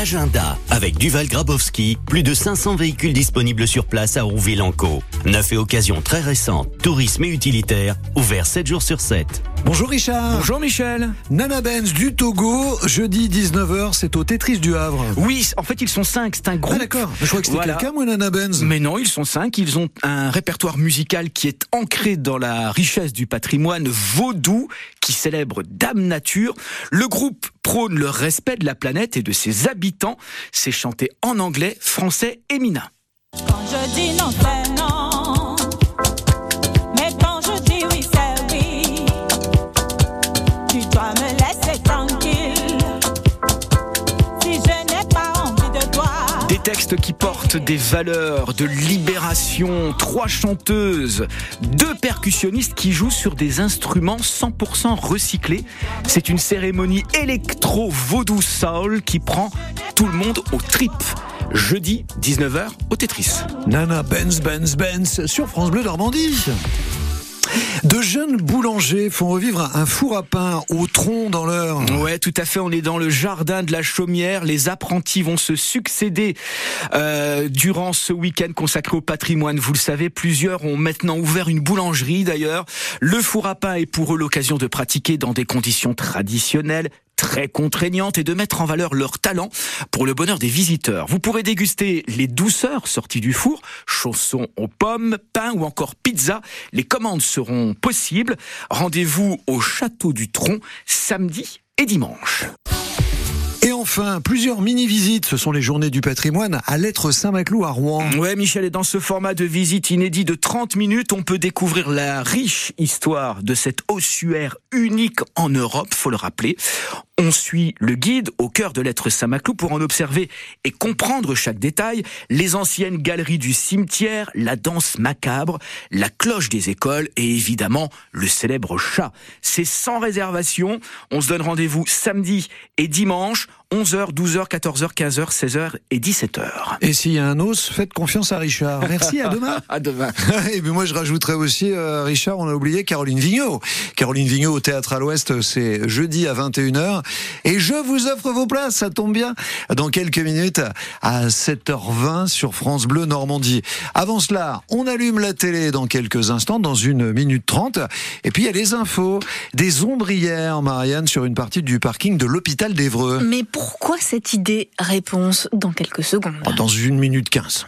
l'agenda avec Duval Grabowski. Plus de 500 véhicules disponibles sur place à Rouville-en-Caux. Neuf et occasions très récentes, tourisme et utilitaire, ouvert 7 jours sur 7. Bonjour Richard. Bonjour Michel. Nana Benz du Togo, jeudi 19h, c'est au Tetris du Havre. Oui, en fait ils sont cinq, c'est un groupe. Ah d'accord, je crois que c'était Voilà. quelqu'un moi Nana Benz. Mais non, ils sont cinq. Ils ont un répertoire musical qui est ancré dans la richesse du patrimoine vaudou, qui célèbre Dame Nature. Le groupe le respect de la planète et de ses habitants. C'est chanté en anglais, français et mina. Quand je dis non, c'est non. Mais quand je dis oui, c'est oui. Tu dois me laisser textes qui portent des valeurs de libération, trois chanteuses, deux percussionnistes qui jouent sur des instruments 100% recyclés. C'est une cérémonie électro-vaudou soul qui prend tout le monde au trip. Jeudi 19h au Tetris. Nana Benz Benz Benz sur France Bleu Normandie. De jeunes boulangers font revivre un four à pain au tronc dans l'heure. Ouais, tout à fait. On est dans le jardin de la Chaumière. Les apprentis vont se succéder euh, durant ce week-end consacré au patrimoine. Vous le savez, plusieurs ont maintenant ouvert une boulangerie d'ailleurs. Le four à pain est pour eux l'occasion de pratiquer dans des conditions traditionnelles très contraignantes et de mettre en valeur leur talent pour le bonheur des visiteurs. Vous pourrez déguster les douceurs sorties du four, chaussons aux pommes, pain ou encore pizza. Les commandes seront possibles. Rendez-vous au Château du Tronc samedi et dimanche. Enfin, plusieurs mini-visites, ce sont les journées du patrimoine à l'être Saint-Maclou à Rouen. Ouais, Michel, et dans ce format de visite inédit de 30 minutes, on peut découvrir la riche histoire de cet ossuaire unique en Europe, faut le rappeler. On suit le guide au cœur de l'être Saint-Maclou pour en observer et comprendre chaque détail, les anciennes galeries du cimetière, la danse macabre, la cloche des écoles et évidemment le célèbre chat. C'est sans réservation. On se donne rendez-vous samedi et dimanche, 11h, 12h, 14h, 15h, 16h et 17h. Et s'il y a un os, faites confiance à Richard. Merci, à demain. À demain. Et puis moi je rajouterais aussi, euh, Richard, on a oublié Caroline Vigneault. Caroline Vigneault au Théâtre à l'Ouest, c'est jeudi à 21h. Et je vous offre vos places, ça tombe bien, dans quelques minutes à 7h20 sur France Bleu Normandie. Avant cela, on allume la télé dans quelques instants, dans une minute trente. Et puis il y a les infos, des ombrières, Marianne, sur une partie du parking de l'hôpital d'Evreux. Mais pourquoi cette idée? Réponse dans quelques secondes. Dans une minute quinze.